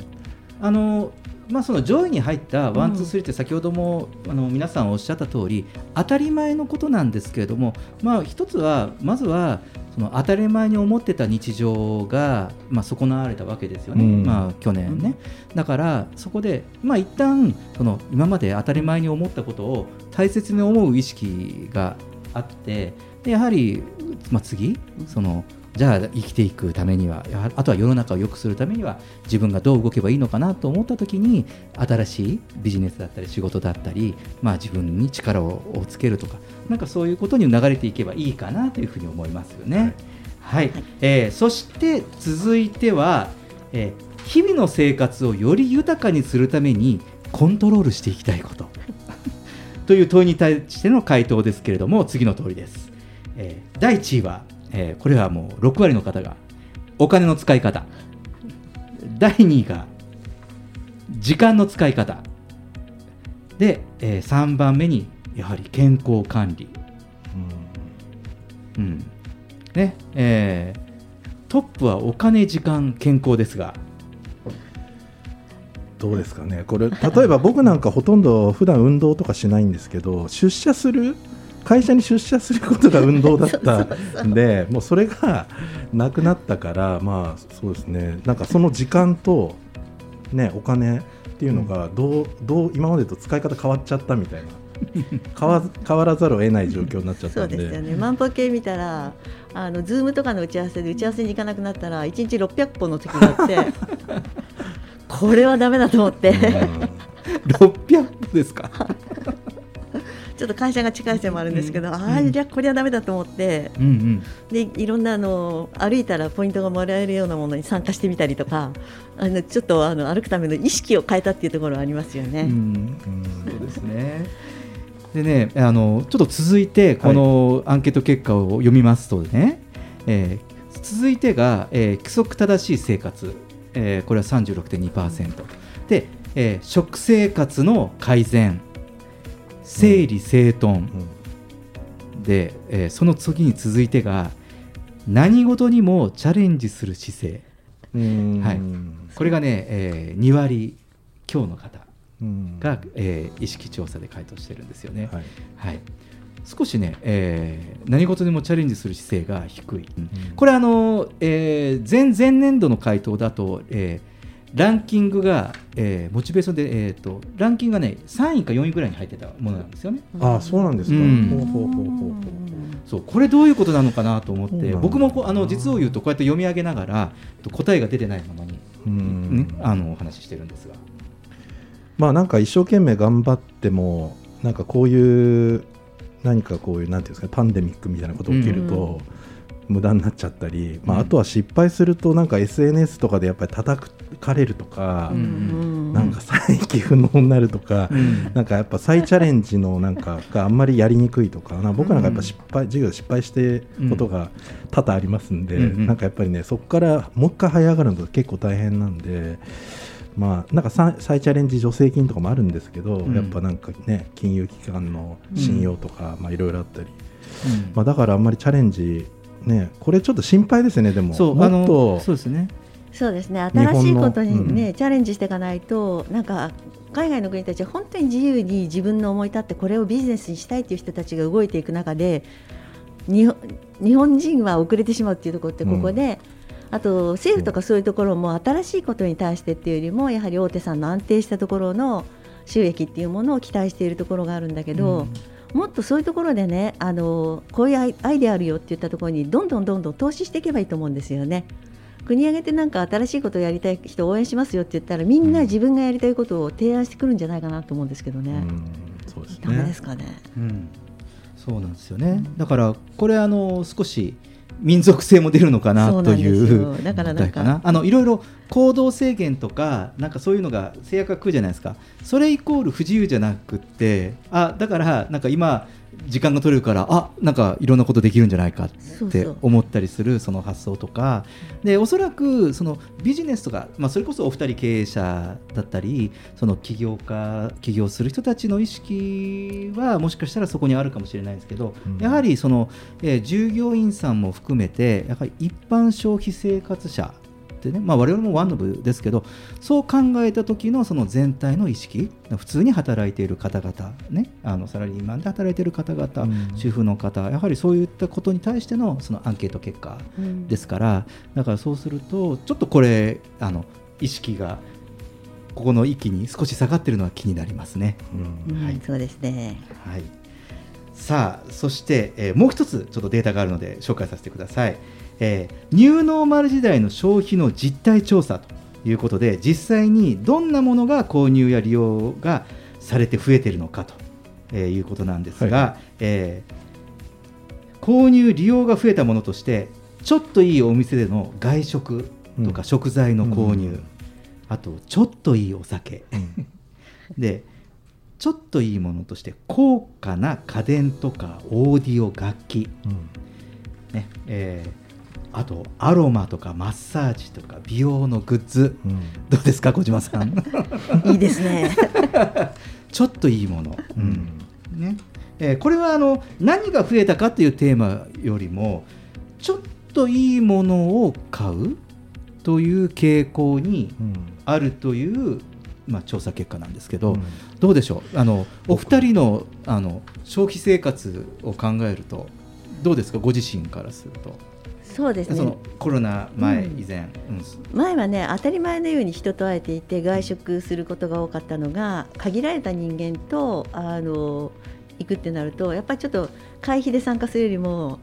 あのまあその上位に入ったワンツースリーって先ほども、あの皆さんおっしゃった通り当たり前のことなんですけれども、まあ一つはまずはその当たり前に思ってた日常がまあ損なわれたわけですよね。うんまあ去年ね。だからそこでまあ一旦その今まで当たり前に思ったことを大切に思う意識があって、でやはりまあ次そのじゃあ生きていくためにはあとは世の中を良くするためには自分がどう動けばいいのかなと思った時に新しいビジネスだったり仕事だったり、まあ、自分に力ををつけるとかなんかそういうことに流れていけばいいかなというふうに思いますよね。はい、えーそして続いては、えー日々の生活をより豊かにするためにコントロールしていきたいこと という問いに対しての回答ですけれども次の通りです。えー第1位は、えーこれはもう6割の方がお金の使い方。第2位が時間の使い方。で、え3番目にやはり健康管理、うん。ねえートップはお金時間健康ですが。どうですかね。これ例えば僕なんかほとんど普段運動とかしないんですけど出社する会社に出社することが運動だった んでもうそれがなくなったからまあそうですねなんかその時間とねお金っていうのがどうどう今までと使い方変わっちゃったみたいな 変わ変わらざるを得ない状況になっちゃっそうたんでですよね。万歩計見たら、あのズームとかの打ち合わせで打ち合わせに行かなくなったら一日600本の時があって、これはダメだと思って。600ですか？ちょっと会社が近いせいもあるんですけど、ああいやこれはダメだと思って、うんうん。でいろんなあの歩いたらポイントがもらえるようなものに参加してみたりとか、あのちょっとあの歩くための意識を変えたっていうところはありますよね。そうですね。でね、あのちょっと続いてこのアンケート結果を読みますとね、えー続いてが、えー規則正しい生活、えーこれは36.2%で、えー食生活の改善、整理整頓、で、えーその次に続いてが何事にもチャレンジする姿勢、はい、これがね、えー2割強の方が、えー意識調査で回答してるんですよね。はい。少しね、えー何事にもチャレンジする姿勢が低い、これあの、えー前前年度の回答だと、えーランキングが、えーモチベーションで、えー、とランキングがね3位か4位ぐらいに入ってたものなんですよね。ああそうなんですか、うん。ほうほうほうほうそうこれどういうことなのかなと思って僕もこうあの実を言うとこうやって読み上げながら答えが出てないままに、うん。ね、あのお話ししてるんですが。まあなんか一生懸命頑張ってもなんかこういう何かこういうなんていうんですかパンデミックみたいなこと起きると、無駄になっちゃったり、まあ、あとは失敗するとなんか SNS とかでやっぱり叩かれるとか、うん。ななんか再起不能になるとか、うん。なんかやっぱ再チャレンジのなんかがあんまりやりにくいとか、なんか僕なんかやっぱ失敗、授業で失敗してことが多々ありますんで、うんうんなんかやっぱりねそこからもう一回這い上がるのが結構大変なんで。まあ、なんか再再チャレンジ助成金とかもあるんですけど、うん。やっぱなんかね金融機関の信用とか、まあいろいろあったり、うん。まあ、だからあんまりチャレンジねこれちょっと心配ですねでも。そうあのもっと。そうですね。そうですね。新しいことにね、うん。チャレンジしていかないとなんか海外の国たちは本当に自由に自分の思い立ってこれをビジネスにしたいという人たちが動いていく中で日本日本人は遅れてしまうっていうところってここで、あと政府とかそういうところも新しいことに対してっていうよりもやはり大手さんの安定したところの収益っていうものを期待しているところがあるんだけど、もっとそういうところでねあのこういうアイアイデアあるよって言ったところにどんどんどんどん投資していけばいいと思うんですよね。国挙げてなんか新しいことをやりたい人を応援しますよって言ったらみんな自分がやりたいことを提案してくるんじゃないかなと思うんですけどね。そうですダメですかね。うん、そうなんですよね。だからこれあの少し民族性も出るのかなというよだからなんかあのいろいろ行動制限とかなんかそういうのが制約が来るじゃないですか。それイコール不自由じゃなくって、あだからなんか今時間が取れるからあなんかいろんなことできるんじゃないかって思ったりするその発想とか。でおそらくそのビジネスとか、まあ、それこそお二人経営者だったりその起業家起業する人たちの意識はもしかしたらそこにあるかもしれないですけど、やはりその、えー従業員さんも含めてやはり一般消費生活者ってね、まあ、我々もワンノブですけどそう考えた時のその全体の意識普通に働いている方々、ね、あのサラリーマンで働いている方々、主婦の方やはりそういったことに対してのそのアンケート結果うんですから、だからそうするとちょっとこれあの意識がここの域に少し下がってるのは気になりますね。うん。そうですね。はい、さあそして、えーもう一つちょっとデータがあるので紹介させてください、えーニューノーマル時代の消費の実態調査ということで実際にどんなものが購入や利用がされて増えているのかと、えーいうことなんですが、はえー購入利用が増えたものとしてちょっといいお店での外食とか食材の購入、あとちょっといいお酒、でちょっといいものとして高価な家電とかオーディオ楽器、ねえーあとアロマとかマッサージとか美容のグッズ、どうですか小島さん？いいですね。ちょっといいもの、うん。ね。えーこれはあの何が増えたかというテーマよりもちょっといいものを買うという傾向にあるという、まあ、調査結果なんですけど、どうでしょう？あのお二人のあの消費生活を考えるとどうですか？ご自身からすると。そうですね。そのコロナ前、うん以前、うん。前はね当たり前のように人と会えていて外食することが多かったのが限られた人間とあの行くってなるとやっぱりちょっと会費で参加するよりも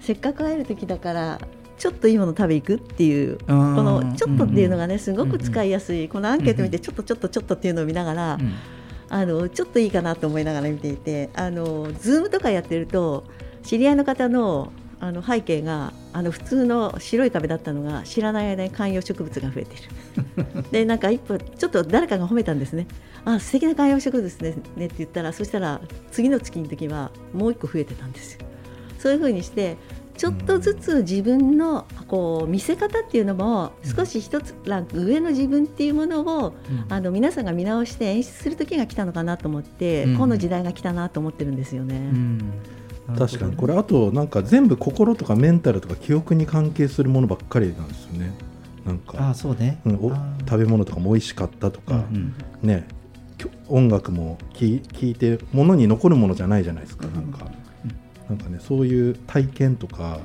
せっかく会える時だからちょっといいもの食べ行くっていうこのちょっとっていうのがねすごく使いやすい。このアンケート見てちょっとちょっとちょっとっていうのを見ながらあのちょっといいかなと思いながら見ていてあの Zoom とかやってると知り合いの方のあの背景があの普通の白い壁だったのが知らない間に観葉植物が増えている。でなんか一歩ちょっと誰かが褒めたんですね。あ素敵な観葉植物ですねって言ったらそしたら次の月の時はもう一個増えてたんですよ。そういうふうにしてちょっとずつ自分のこう見せ方っていうのも少し一つランク上の自分っていうものを、あの皆さんが見直して演出する時が来たのかなと思って、うん。この時代が来たなと思ってるんですよね。確かに。これあとなんか全部心とかメンタルとか記憶に関係するものばっかりなんですよね。なんか。あそうね、うん。お食べ物とかも美味しかったとか、うんね。きょ音楽も聴いて物に残るものじゃないじゃないですか、なんか。なんかねそういう体験とか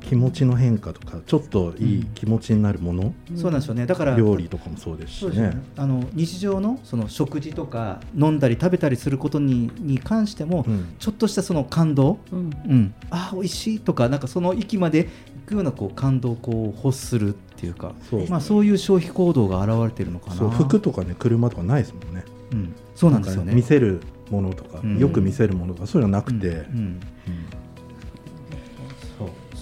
気持ちの変化とかちょっといい気持ちになるもの、そうなんですよね。だから料理とかもそうですしね。ね。あの日常のその食事とか飲んだり食べたりすることにに関しても、ちょっとしたその感動、うん。ああ美味しいとかなんかその域まで行くようなこう感動をこう欲するっていうかそうまあ、そういう消費行動が現れてるのかな。そう服とかね車とかないですもんね、うん。そうなんですよね。か見せるものとか、うん。よく見せるものとかそういうのはなくて、うん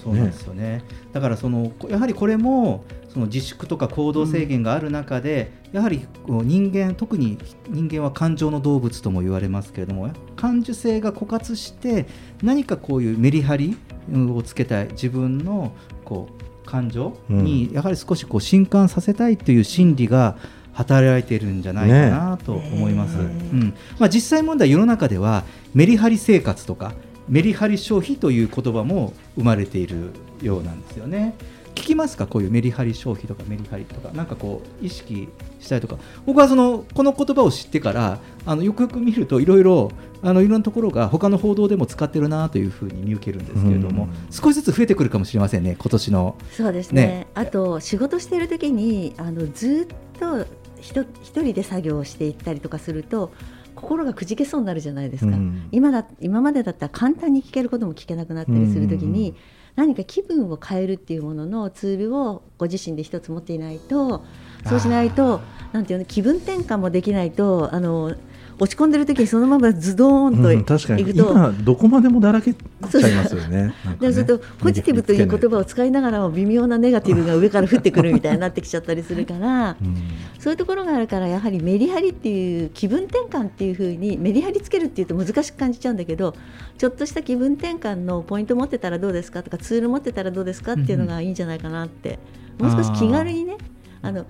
そうなんですよね。だからそのこやはりこれもその自粛とか行動制限がある中で、やはり人間特に人間は感情の動物とも言われますけれども感受性が枯渇して何かこういうメリハリをつけたい自分のこう感情にやはり少しこう震撼させたいという心理が働いているんじゃないかなと思います、うん。まあ、実際問題世の中ではメリハリ生活とかメリハリ消費という言葉も生まれているようなんですよね。聞きますか？こういうメリハリ消費とかメリハリとかなんかこう意識したりとか。僕はそのこの言葉を知ってからあのよくよく見るといろいろあのいろんなところが他の報道でも使ってるなというふうに見受けるんですけれども、少しずつ増えてくるかもしれませんね今年の。そうですね。ね。あと仕事している時にあのずっとひと一人で作業をしていったりとかすると心がくじけそうになるじゃないですか、うん。今だ今までだったら簡単に聞けることも聞けなくなったりする時に、何か気分を変えるっていうもののツールをご自身で一つ持っていないとそうしないとなんていうの気分転換もできないとあの落ち込んでる時にそのままズドーンとうん確かに。いくと、今どこまでもだらけちゃいますよね。そうするとポジティブという言葉を使いながらも微妙なネガティブが上から降ってくるみたいになってきちゃったりするから、そういうところがあるからやはりメリハリっていう気分転換っていう風にメリハリつけるっていうと難しく感じちゃうんだけどちょっとした気分転換のポイント持ってたらどうですかとかツール持ってたらどうですかっていうのがいいんじゃないかなって。もう少し気軽にねあの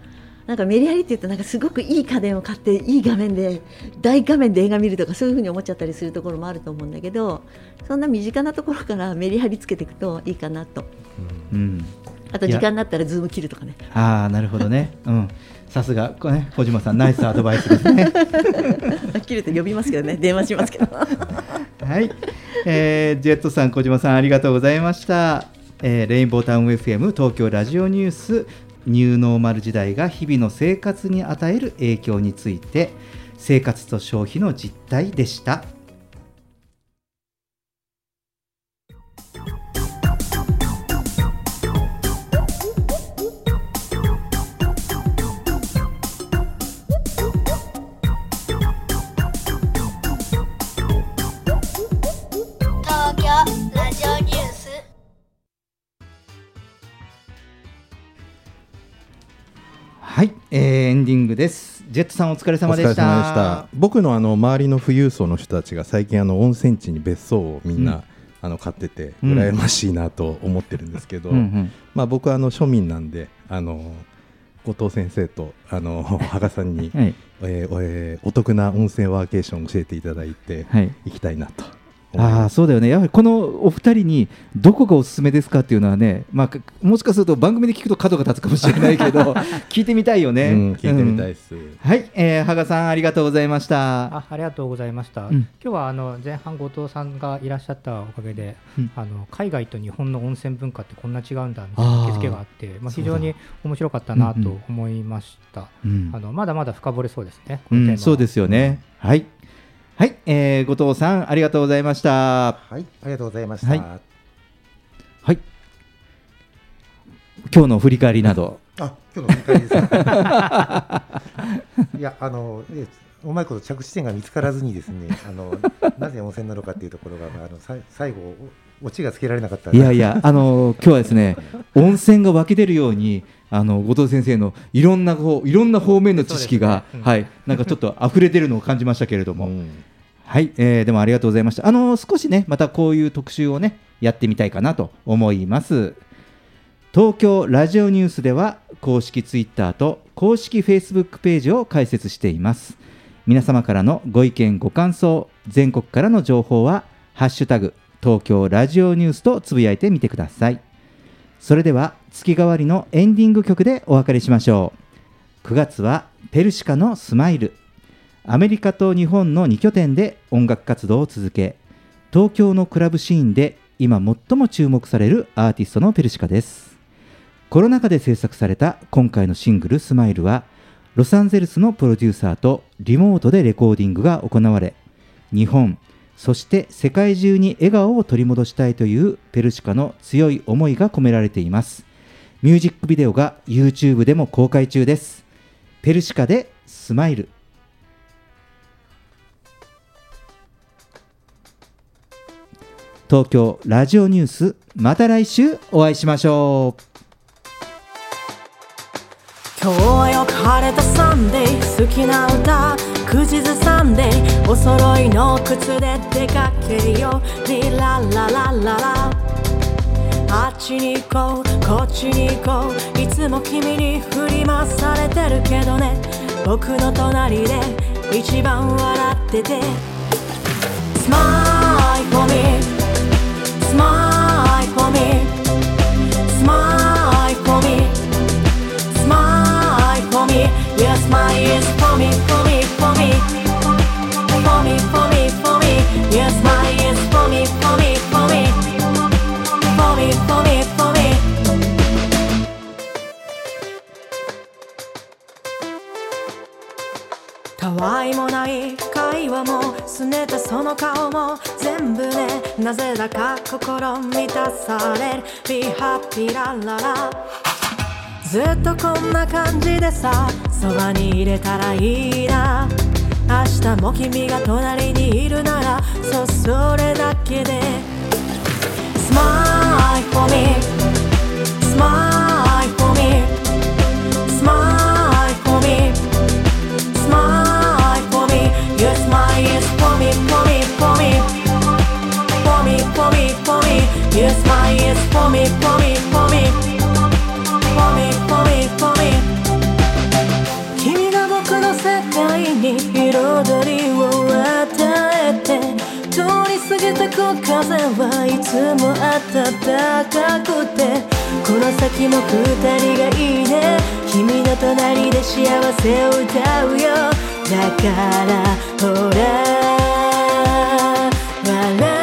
なんかメリハリっていうとなんかすごくいい家電を買っていい画面で大画面で映画見るとかそういうふうに思っちゃったりするところもあると思うんだけどそんな身近なところからメリハリつけていくといいかなと。うん、あと時間になったらズーム切るとかね。ああなるほどね、うん、さすが。小島さんナイスアドバイスですね。切ると呼びますけどね。電話しますけど。はい、えージェットさん小島さんありがとうございました、えーレインボータウン FM 東京ラジオニュースニューノーマル時代が日々の生活に与える影響について生活と消費の実態でした。ジェットさんお疲れ様でした。僕のあの周りの富裕層の人たちが最近あの温泉地に別荘をみんな、うん。あの買っててうん羨ましいなと思ってるんですけど、うん。うんまあ、僕はあの庶民なんであの後藤先生とあの 羽賀さんに、はい。えーえーお得な温泉ワーケーションを教えていただいて、はい。行きたいなとああそうだよね。やはりこのお二人にどこがおすすめですかっていうのはね、まあ、かもしかすると番組で聞くと角が立つかもしれないけど 聞いてみたいよね、うん聞いてみたいです。うんはい、えー、羽賀さんありがとうございました。あありがとうございました、うん。今日はあの前半後藤さんがいらっしゃったおかげで、うん。あの海外と日本の温泉文化ってこんな違うんだみたいな気づけがあってまあ、非常に面白かったなと思いました、うん。あのまだまだ深掘れそうですね、そうですよね、はいはい、えー、後藤さんありがとうございましたはい、ありがとうございました。はいはい今日の振り返りなどあ、今日の振り返りですか。いや、あの、ね、うまいこと着地点が見つからずにですね、あの、なぜ温泉なのかっていうところが、あの、さい最後、おオチがつけられなかった。いやいや、あの今日はですね、温泉が湧き出るように、あの後藤先生のいろんなこういろんな方面の知識が、ねうんはい、なんかちょっと溢れてるのを感じましたけれども、うんはい、えーでもありがとうございました。あの少しね、またこういう特集をね、やってみたいかなと思います。東京ラジオニュースでは公式ツイッターと公式フェイスブックページを開設しています。皆様からのご意見ご感想、全国からの情報はハッシュタグ東京ラジオニュースとつぶやいてみてください。それでは月替わりのエンディング曲でお別れしましょう。9月はペルシカのスマイル。アメリカと日本の2拠点で音楽活動を続け東京のクラブシーンで今最も注目されるアーティストのペルシカですコロナ禍で制作された今回のシングル「スマイルはロサンゼルスのプロデューサーとリモートでレコーディングが行われ日本そして世界中に笑顔を取り戻したいというペルシカの強い思いが込められていますミュージックビデオが YouTube でも公開中です。ペルシカでスマイル。東京ラジオニュースまた来週お会いしましょう。今日はよく晴れたサンデー好きな歌口ずさんでお揃いの靴で出かけよう。リラララララあっちに行こうこっちに行こういつも君に振り回されてるけどね僕の隣で一番笑ってて Smile for me Smile for me Smile for me Smile for me Your smile is わいもない会話も拗ねたその顔も全部ねなぜだか心満たされる。Be happy ラララずっとこんな感じでさそばに入れたらいいな。明日も君が隣にいるならそうそれだけで。Smile for me Smile Your smile is for me for me for me For me for me for me Your smile is for me for me for me For me for me for me 君が僕の世界に彩りを与えて通り過ぎてく風はいつも暖かくてこの先も二人がいいね君の隣で幸せを歌うよだからほら笑